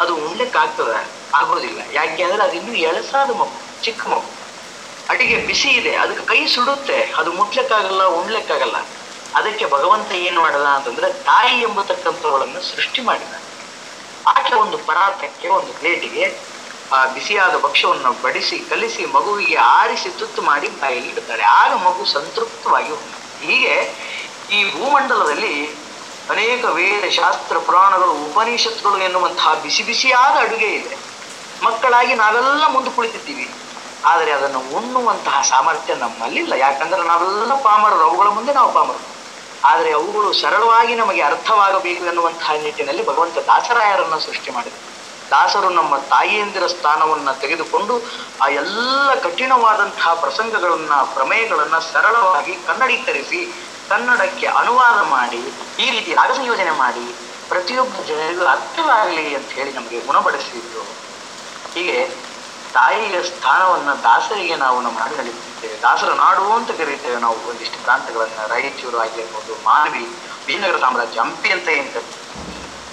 ಅದು ಉಣ್ಲಿಕ್ಕಾಗ್ತದ? ಆಗೋದಿಲ್ಲ. ಯಾಕೆ ಅಂದ್ರೆ ಅದು ಇನ್ನೂ ಎಳಸಾದ ಮಗು, ಚಿಕ್ಕ ಮಗು. ಅಡಿಗೆ ಬಿಸಿ ಇದೆ. ಅದಕ್ಕೆ ಕೈ ಸುಡುತ್ತೆ. ಅದು ಮುಟ್ಲಿಕ್ಕಾಗಲ್ಲ, ಉಣ್ಲಿಕ್ಕಾಗಲ್ಲ. ಅದಕ್ಕೆ ಭಗವಂತ ಏನು ಮಾಡದ ಅಂತಂದ್ರೆ ತಾಯಿ ಎಂಬತಕ್ಕಂಥವಳನ್ನು ಸೃಷ್ಟಿ ಮಾಡಿದ. ಆಕೆ ಒಂದು ಪರಾತಕ್ಕೆ ಒಂದು ಪ್ಲೇಟಿಗೆ ಆ ಬಿಸಿಯಾದ ಭಕ್ಷ್ಯವನ್ನು ಬಡಿಸಿ, ಕಲಿಸಿ, ಮಗುವಿಗೆ ಆರಿಸಿ, ತುತ್ತು ಮಾಡಿ ಬಾಯಲ್ಲಿ ಇಡುತ್ತಾಳೆ ಆಗ ಮಗು ಸಂತೃಪ್ತವಾಗಿ. ಹೀಗೆ ಈ ಭೂಮಂಡಲದಲ್ಲಿ ಅನೇಕ ವೇದ, ಶಾಸ್ತ್ರ, ಪುರಾಣಗಳು ಉಪನಿಷತ್ಗಳು ಎನ್ನುವಂತಹ ಬಿಸಿ ಬಿಸಿಯಾದ ಅಡುಗೆ ಇದೆ. ಮಕ್ಕಳಾಗಿ ನಾವೆಲ್ಲ ಮುಂದೆ ಕುಳಿತಿದ್ದೀವಿ. ಆದರೆ ಅದನ್ನು ಉಣ್ಣುವಂತಹ ಸಾಮರ್ಥ್ಯ ನಮ್ಮಲ್ಲಿಲ್ಲ. ಯಾಕಂದ್ರೆ ನಾವೆಲ್ಲ ಪಾಮರರು. ಅವುಗಳ ಮುಂದೆ ನಾವು ಪಾಮರರು. ಆದರೆ ಅವುಗಳು ಸರಳವಾಗಿ ನಮಗೆ ಅರ್ಥವಾಗಬೇಕು ಎನ್ನುವಂತಹ ನಿಟ್ಟಿನಲ್ಲಿ ಭಗವಂತ ದಾಸರಾಯರನ್ನು ಸೃಷ್ಟಿ ಮಾಡಿದರು. ದಾಸರು ನಮ್ಮ ತಾಯಿಯಂದಿರ ಸ್ಥಾನವನ್ನ ತೆಗೆದುಕೊಂಡು ಆ ಎಲ್ಲ ಕಠಿಣವಾದಂತಹ ಪ್ರಸಂಗಗಳನ್ನ, ಪ್ರಮೇಯಗಳನ್ನ ಸರಳವಾಗಿ ಕನ್ನಡೀಕರಿಸಿ, ಕನ್ನಡಕ್ಕೆ ಅನುವಾದ ಮಾಡಿ, ಈ ರೀತಿ ರಾಗ ಯೋಜನೆ ಮಾಡಿ, ಪ್ರತಿಯೊಬ್ಬ ಜನರಿಗೂ ಅರ್ಥವಾಗಲಿ ಅಂತ ಹೇಳಿ ನಮಗೆ ಗುಣಪಡಿಸಿದ್ರು. ಹೀಗೆ ತಾಯಿಯ ಸ್ಥಾನವನ್ನ ದಾಸರಿಗೆ ನಾವು ನಮ್ಮ ನಾಡಿನಲ್ಲಿ ದಾಸರ ನಾಡು ಅಂತ ಕರೀತೇವೆ ನಾವು ಒಂದಿಷ್ಟು ಪ್ರಾಂತಗಳನ್ನ ರಾಯಚೂರು ಆಗಿರ್ಬೋದು, ಮಾನವಿ, ವಿಜಯನಗರ ಸಾಮ್ರಾಜ್ಯ, ಹಂಪಿ ಅಂತ ಏನ್.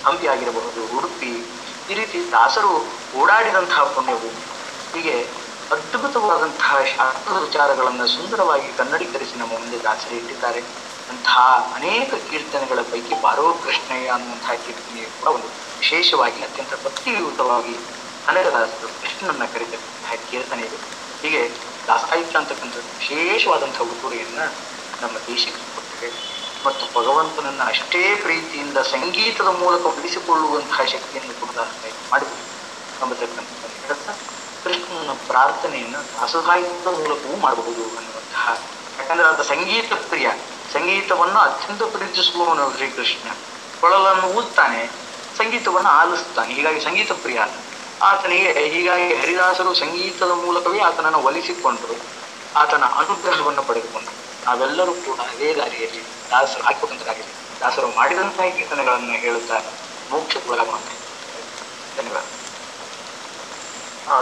ಹಂಪಿ ಆಗಿರಬಹುದು ಉಡುಪಿ, ಈ ರೀತಿ ದಾಸರು ಓಡಾಡಿದಂತಹ ಪುಣ್ಯವು ಹೀಗೆ ಅದ್ಭುತವಾದಂತಹ ಶಾಸ್ತ್ರದ ವಿಚಾರಗಳನ್ನು ಸುಂದರವಾಗಿ ಕನ್ನಡೀಕರಿಸಿ ನಮ್ಮ ಮುಂದೆ ದಾಸರಿ ಇಟ್ಟಿದ್ದಾರೆ ಅಂತಹ ಅನೇಕ ಕೀರ್ತನೆಗಳ ಪೈಕಿ ಬಾರೋ ಕೃಷ್ಣಯ್ಯ ಅನ್ನುವಂತಹ ಕೀರ್ತನೆಯು ಕೂಡ ಒಂದು ವಿಶೇಷವಾಗಿ ಅತ್ಯಂತ ಭಕ್ತಿಯುತವಾಗಿ ಕನ್ನಡದಾಸರು ಕೃಷ್ಣನನ್ನ ಕರೀತಕ್ಕಂತಹ ಕೀರ್ತನೆ ಇದು. ಹೀಗೆ ದಾಸಾಹಿತ್ಯ ಅಂತಕ್ಕಂಥ ವಿಶೇಷವಾದಂಥ ಉಡುಗೊರೆಯನ್ನ ನಮ್ಮ ದೇಶಕ್ಕೆ ಕೊಟ್ಟಿದೆ. ಮತ್ತು ಭಗವಂತನನ್ನ ಅಷ್ಟೇ ಪ್ರೀತಿಯಿಂದ ಸಂಗೀತದ ಮೂಲಕ ಉಳಿಸಿಕೊಳ್ಳುವಂತಹ ಶಕ್ತಿಯನ್ನು ಕೂಡ ಮಾಡಿದರು ಎಂಬತಕ್ಕಂಥದ್ದನ್ನು ಹೇಳ್ತಾ ಕೃಷ್ಣನ ಪ್ರಾರ್ಥನೆಯನ್ನು ದಾಸಸಾಹಿತ್ಯದ ಮೂಲಕವೂ ಮಾಡಬಹುದು ಅನ್ನುವಂತಹ. ಯಾಕಂದ್ರೆ ಅದು ಸಂಗೀತ ಪ್ರಿಯ. ಸಂಗೀತವನ್ನು ಅತ್ಯಂತ ಪ್ರೀತಿಸುವವನು ಶ್ರೀಕೃಷ್ಣ. ಕೊಳಲನ್ನು ಊದ್ತಾನೆ, ಸಂಗೀತವನ್ನು ಆಲಿಸ್ತಾನೆ. ಹೀಗಾಗಿ ಸಂಗೀತ ಪ್ರಿಯ. ಆತನಿಗೆ ಹೀಗಾಗಿ ಹರಿದಾಸರು ಸಂಗೀತದ ಮೂಲಕವೇ ಆತನನ್ನು ಒಲಿಸಿಕೊಂಡರು. ಆತನ ಅನುಗ್ರಹವನ್ನು ಪಡೆದುಕೊಂಡರು. ನಾವೆಲ್ಲರೂ ಕೂಡ ಅದೇ ದಾರಿಯಲ್ಲಿ ದಾಸರು ಹಾಕಿಕೊಂಡರಾಗಲಿ ದಾಸರು ಮಾಡಿದಂತಹ ಕೀರ್ತನೆಗಳನ್ನು ಹೇಳುತ್ತಾ ಮೋಕ್ಷಕ್ಕೆ ಒಳಗೊಂಡೆ ಧನ್ಯವಾದ.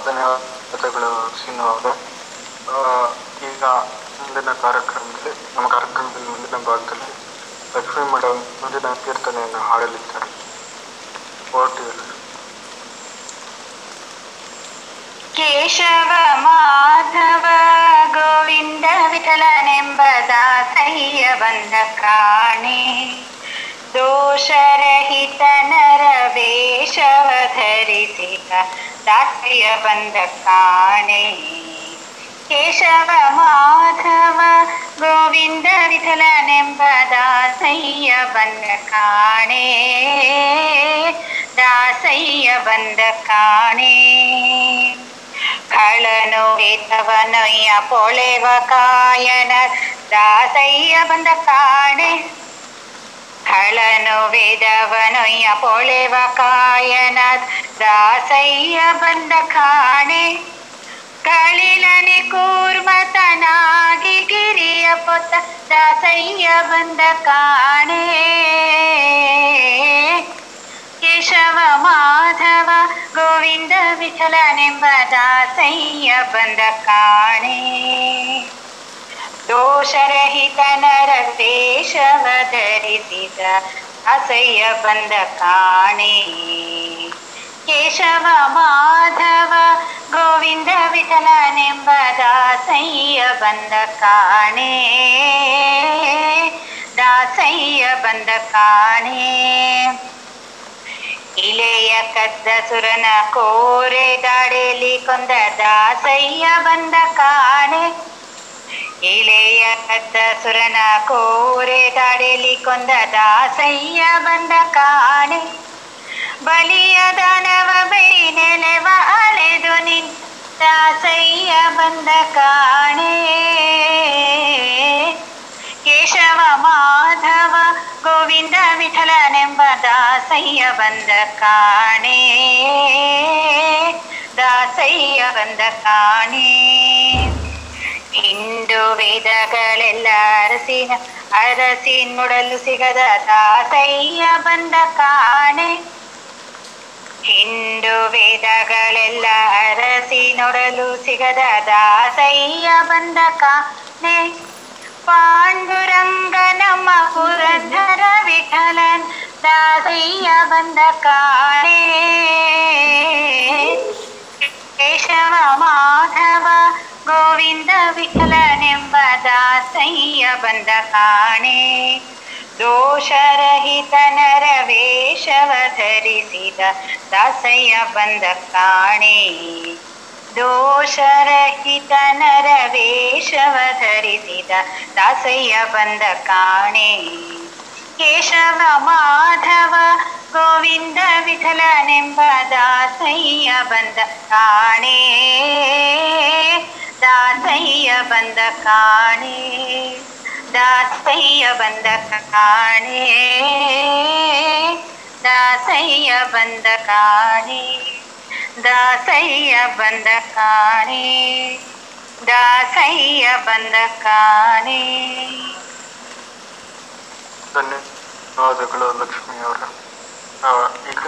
ಧನ್ಯವಾದಗಳು ಆ, ಈಗ ಮುಂದಿನ ಕಾರ್ಯಕ್ರಮದಲ್ಲಿ ನಮ್ಮ ಕಾರ್ಯಕ್ರಮದಲ್ಲಿ ಮುಂದಿನ ಭಾಗದಲ್ಲಿ ಲಕ್ಷ್ಮೀ ಮೇಡಮ್ ಮುಂದಿನ ಕೀರ್ತನೆಯನ್ನು ಹಾಡಲಿದ್ದಾರೆ. ಹೊರಟಿದ್ದಾರೆ ಕೇಶವ ಮಾಧವ ಗೋವಿಂದ ವಿಠಲನೆಂಬ ದಾಸಯ್ಯ ಬಂದ ಕಾಣೆ ದೋಷರಹಿತ ನರ ವೇಷವ ಧರಿಸಿದ ದಾಸಯ್ಯ ಬಂದ ಕಾಣೆ ಕೇಶವ ಮಾಧವ ಗೋವಿಂದ ವಿಠಲನೆಂಬ ದಾಸಯ್ಯ ಬಂದ ಕಾಣೆ ದಾಸಯ್ಯ ಬಂದ ಕಾಣೆ ಕಳನು ವೇದವನೊಯ್ಯ ಪೊಳೆವ ಕಾಯನ, ದಾಸಯ್ಯ ಬಂದ ಕಾಣೆ. ಕಳನು ವೇದವನೊಯ್ಯ ಪೊಳೆವ ಕಾಯನ, ದಾಸಯ್ಯ ಬಂದ ಕಾಣೆ. ಕಳಿಲನೆ ಕೂರ್ಮತನಾಗಿ ಗಿರಿಯ ಪೊತ್ತ ದಾಸಯ್ಯ ಬಂದ ಕಾಣೆ. ಕೇಶವ, ಮಾಧವ, ಗೋವಿಂದ ವಿಠಲನೆಂಬ ದಾಸಯ್ಯ ಬಂದ ಕಾಣೆ. ದೋಷರಹಿತ ನರ ವೇಷವ ಧರಿಸಿದ ಅಸಯ್ಯ ಬಂದ ಕಾಣೆ. ಕೇಶವ, ಮಾಧವ, ಗೋವಿಂದ ವಿಠಲನೆಂಬ ದಾಸಯ್ಯ ಬಂದ ಕಾಣೆ. ದಾಸಯ್ಯ ಬಂದ ಕಾಣೆ. ಇಲೆಯ ಕದ್ದ ಸುರನ ಕೋರೆ ದಾಡೆಯಲ್ಲಿ ಕೊಂದ ದಾಸಯ್ಯ ಬಂದ ಕಾಣೆ ಇಳೆಯ ಕದ್ದ ಸುರನ ಕೋರೆ ದಾಡೆಯಲ್ಲಿ ಕೊಂದ ದಾಸಯ್ಯ ಬಂದ ಕಾಣೆ ಬಲಿಯ ದಾನವ ಬೆಳಿ ನೆಲೆವ ಅಲೆದು ನಿನ್ ದಾಸಯ್ಯ ಬಂದ ಕಾಣೆ ಕೇಶವ ಮಾಧವ ಗೋವಿಂದ ವಿಠಲನೆಂಬ ದಾಸಯ್ಯ ಬಂದ ಕಾಣೆ. ದಾಸಯ್ಯ ಬಂದ ಕಾಣೆ. ಇಂದು ವೇದಗಳೆಲ್ಲ ಅರಸಿನ, ಅರಸಿನ್ ಮುಡಲು ಸಿಗದ ದಾಸಯ್ಯ ಬಂದ ಕಾಣೆ. ಹಿಂಡು ವೇದಗಳೆಲ್ಲ ಅರಸಿ ನೋಡಲು ಸಿಗದ ದಾಸಯ್ಯ ಬಂದ ಕಾಣೆ. पाण्डुरङ्गनम पुरधर विखलन दासय्य बन्धकाणे केशव माधव गोविन्द विखलनेम्ब दासय्य बन्धकाणे दोषरहित नरवेशव धरिसिद धि त दासय्य बन्धकाणे ದೋಷರಹಿತ ನರ ವೇಷವ ಧರಿಸಿದ ದಾಸಯ್ಯ ಬಂದ ಕಾಣೆ ದೋಷರಹಿತ ನರ ವೇಷವ ಧರಿಸಿದ ದಾಸಯ್ಯ ಬಂದ ಕಾಣೆ. ಕೇಶವ ಮಾಧವ ಗೋವಿಂದ ವಿಠಲನೆಂಬ ದಾಸಯ್ಯ ಬಂದ ಕಾಣೆ. ದಾಸಯ್ಯ ಬಂದ ಕಾಣೆ. ದಾಸಯ್ಯ ಬಂದ ಕಾಣೆ. ದಾಸಯ್ಯ ಬಂದ ಕಾಣೆ. ದಾಸಯ್ಯ ಬಂದ ಕಾಣೆ ದಾಸಯ್ಯ ಬಂದ ಕಾಣೆ ಧನ್ಯವಾದಗಳು ಲಕ್ಷ್ಮಿ ಅವರ ಈಗ